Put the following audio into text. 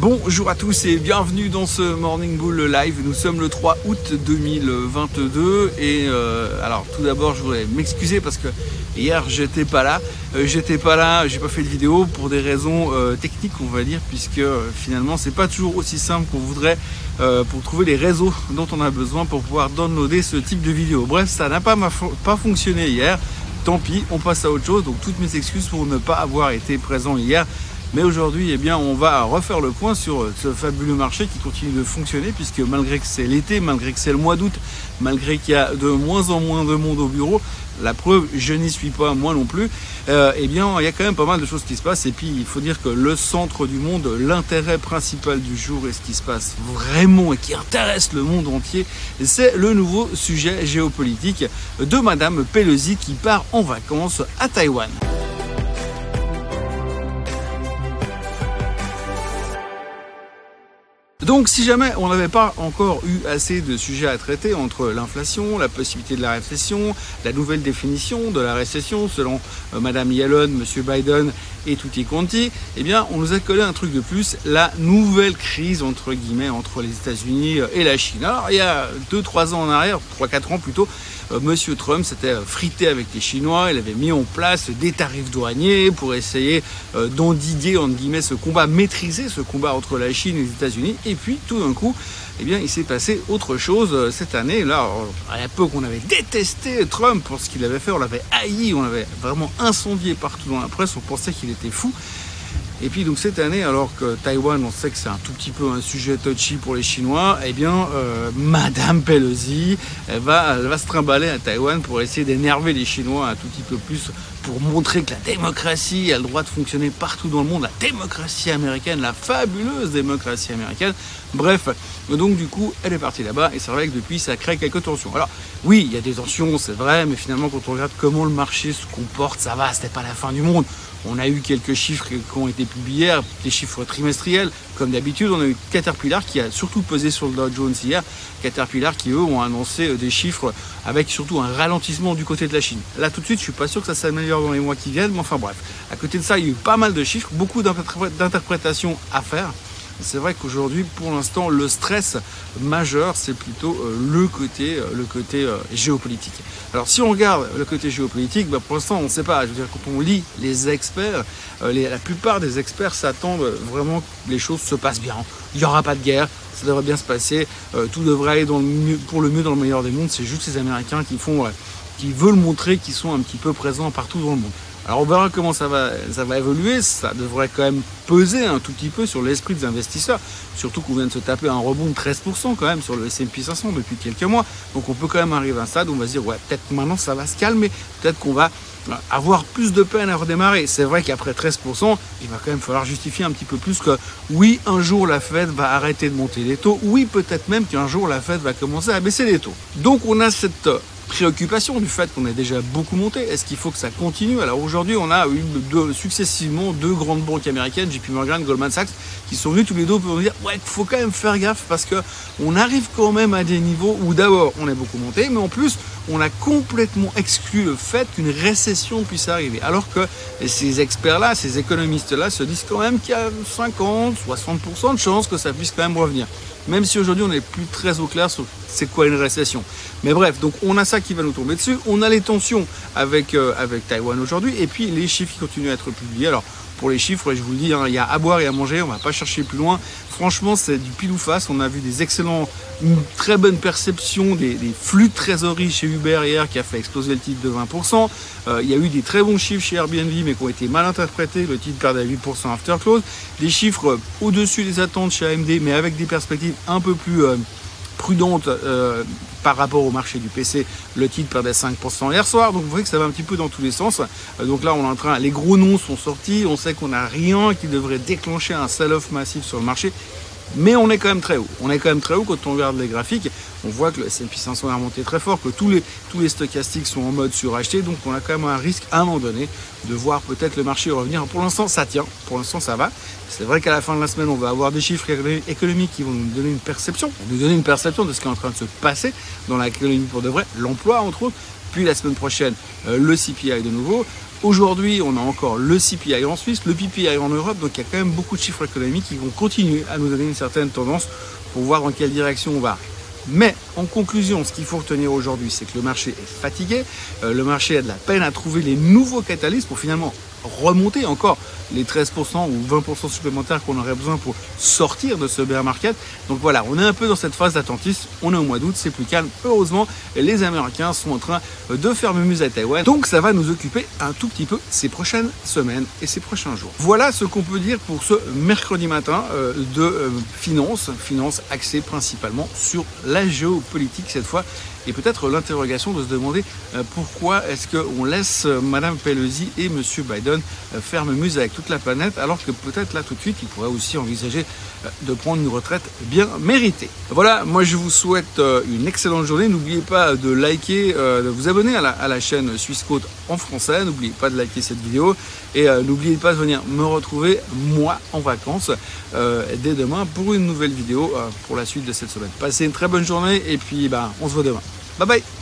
Bonjour à tous et bienvenue dans ce Morning Bull Live. Nous sommes le 3 août 2022 et euh, alors tout d'abord je voudrais m'excuser parce que hier j'étais pas là. Euh, j'étais pas là, j'ai pas fait de vidéo pour des raisons euh, techniques on va dire puisque finalement c'est pas toujours aussi simple qu'on voudrait pour trouver les réseaux dont on a besoin pour pouvoir downloader ce type de vidéo. Bref, ça n'a pas, fonctionné hier. Tant pis, on passe à autre chose. Donc toutes mes excuses pour ne pas avoir été présent hier. Mais aujourd'hui, eh bien, on va refaire le point sur ce fabuleux marché qui continue de fonctionner puisque malgré que c'est l'été, malgré que c'est le mois d'août, malgré qu'il y a de moins en moins de monde au bureau, la preuve, je n'y suis pas, moi non plus, euh, eh bien, il y a quand même pas mal de choses qui se passent. Et puis, il faut dire que le centre du monde, l'intérêt principal du jour et ce qui se passe vraiment et qui intéresse le monde entier, c'est le nouveau sujet géopolitique de Madame Pelosi qui part en vacances à Taïwan. Donc si jamais on n'avait pas encore eu assez de sujets à traiter entre l'inflation, la possibilité de la récession, la nouvelle définition de la récession selon euh, Madame Yellen, Monsieur Biden et tutti quanti, eh bien on nous a collé un truc de plus, la nouvelle crise entre guillemets entre les États-Unis et la Chine. Alors il y a 2-3 ans en arrière, 3-4 ans plutôt, euh, Monsieur Trump s'était frité avec les Chinois, il avait mis en place des tarifs douaniers pour essayer euh, d'endiguer entre guillemets ce combat, maîtriser ce combat entre la Chine et les États-Unis. Et puis tout d'un coup, eh bien, il s'est passé autre chose euh, cette année. Là, à l'époque, on avait détesté Trump pour ce qu'il avait fait, on l'avait haï, on l'avait vraiment incendié partout dans la presse, on pensait qu'il était fou. Et puis donc cette année, alors que Taïwan, on sait que c'est un tout petit peu un sujet touchy pour les Chinois, eh bien euh, Madame Pelosi, elle va, va se trimballer à Taïwan pour essayer d'énerver les Chinois un tout petit peu plus, pour montrer que la démocratie a le droit de fonctionner partout dans le monde, la démocratie américaine, la fabuleuse démocratie américaine. Bref, donc du coup, elle est partie là-bas et c'est vrai que depuis, ça crée quelques tensions. Alors oui, il y a des tensions, c'est vrai, mais finalement, quand on regarde comment le marché se comporte, ça va, c'était pas la fin du monde. On a eu quelques chiffres qui ont été publiés des chiffres trimestriels. Comme d'habitude, on a eu Caterpillar qui a surtout pesé sur le Dow Jones hier. Caterpillar qui, eux, ont annoncé euh, des chiffres avec surtout un ralentissement du côté de la Chine. Là, tout de suite, je suis pas sûr que ça s'améliore dans les mois qui viennent, mais enfin bref. À côté de ça, il y a eu pas mal de chiffres, beaucoup d'interprétations à faire. C'est vrai qu'aujourd'hui, pour l'instant, le stress majeur, c'est plutôt euh, le côté, euh, euh, géopolitique. Alors, si on regarde le côté géopolitique, bah, pour l'instant, on ne sait pas. Je veux dire, quand on lit les experts, la plupart des experts s'attendent vraiment que les choses se passent bien. Il n'y aura pas de guerre, ça devrait bien se passer, tout devrait aller pour le mieux dans le meilleur des mondes. C'est juste ces Américains qui font, qui veulent montrer qu'ils sont un petit peu présents partout dans le monde. Alors on verra comment ça va, ça évoluer. Ça devrait quand même peser un tout petit peu sur l'esprit des investisseurs. Surtout qu'on vient de se taper un rebond de 13% quand même sur le S&P 500 depuis quelques mois. Donc on peut quand même arriver à un stade où on va se dire ouais peut-être maintenant ça va se calmer. Peut-être qu'on va avoir plus de peine à redémarrer. C'est vrai qu'après 13%, il va quand même falloir justifier un petit peu plus que oui, un jour la Fed va arrêter de monter les taux. Oui, peut-être même qu'un jour la Fed va commencer à baisser les taux. Donc on a cette préoccupation du fait qu'on a déjà beaucoup monté. Est-ce qu'il faut que ça continue? Alors aujourd'hui, on a eu successivement deux grandes banques américaines, JP Morgan, Goldman Sachs, qui sont venus tous les deux pour nous dire ouais, il faut quand même faire gaffe parce que on arrive quand même à des niveaux où d'abord on a beaucoup monté, mais en plus on a complètement exclu le fait qu'une récession puisse arriver. Alors que ces experts-là, ces économistes-là se disent quand même qu'il y a 50, 60% de chances que ça puisse quand même revenir. Même si aujourd'hui on n'est plus très au clair sur c'est quoi une récession. Mais bref, donc on a ça qui va nous tomber dessus. On a les tensions avec, euh, Taïwan aujourd'hui. Et puis les chiffres qui continuent à être publiés. Alors pour les chiffres, je vous le dis, hein, il y a à boire et à manger, on va pas chercher plus loin. Franchement, c'est du pile ou face. On a vu des excellents, une très bonne perception des, flux de trésorerie chez Uber hier qui a fait exploser le titre de 20%. Euh, il y a eu des très bons chiffres chez Airbnb, mais qui ont été mal interprétés. Le titre perd à 8% after close. Des chiffres au-dessus des attentes chez AMD, mais avec des perspectives un peu plus euh, prudente euh, par rapport au marché du PC. Le titre perdait 5% hier soir, donc vous voyez que ça va un petit peu dans tous les sens. Euh, donc là, on est en train, les gros noms sont sortis, on sait qu'on n'a rien qui devrait déclencher un sell-off massif sur le marché. Mais on est quand même très haut. On est quand même très haut quand on regarde les graphiques. On voit que le S&P 500 a remonté très fort, que tous les, stochastiques sont en mode suracheté. Donc on a quand même un risque à un moment donné de voir peut-être le marché revenir. Pour l'instant, ça tient. Pour l'instant, ça va. C'est vrai qu'à la fin de la semaine, on va avoir des chiffres économiques qui vont nous donner une perception, nous donner une perception de ce qui est en train de se passer dans l'économie pour de vrai, l'emploi entre autres. Puis la semaine prochaine, euh, le CPI de nouveau. Aujourd'hui, on a encore le CPI en Suisse, le PPI en Europe, donc il y a quand même beaucoup de chiffres économiques qui vont continuer à nous donner une certaine tendance pour voir dans quelle direction on va. Mais en conclusion, ce qu'il faut retenir aujourd'hui, c'est que le marché est fatigué, euh, le marché a de la peine à trouver les nouveaux catalystes pour finalement remonter encore les 13% ou 20% supplémentaires qu'on aurait besoin pour sortir de ce bear market. Donc voilà, on est un peu dans cette phase d'attentisme. On est au mois d'août, c'est plus calme. Heureusement, les Américains sont en train de faire mumuse à Taïwan. Donc ça va nous occuper un tout petit peu ces prochaines semaines et ces prochains jours. Voilà ce qu'on peut dire pour ce mercredi matin euh, de euh, finance, finance axée principalement sur la géopolitique cette fois et peut-être l'interrogation de se demander euh, pourquoi est-ce qu'on laisse Madame Pelosi et Monsieur Biden faire muse avec toute la planète, alors que peut-être là tout de suite, il pourrait aussi envisager euh, de prendre une retraite bien méritée. Voilà, moi je vous souhaite euh, une excellente journée. N'oubliez pas de liker, euh, de vous abonner à la, chaîne Suisse Côte en français. N'oubliez pas de liker cette vidéo et n'oubliez pas de venir me retrouver moi en vacances dès demain pour une nouvelle vidéo pour la suite de cette semaine. Passez une très bonne journée et puis bah, on se voit demain. 拜拜。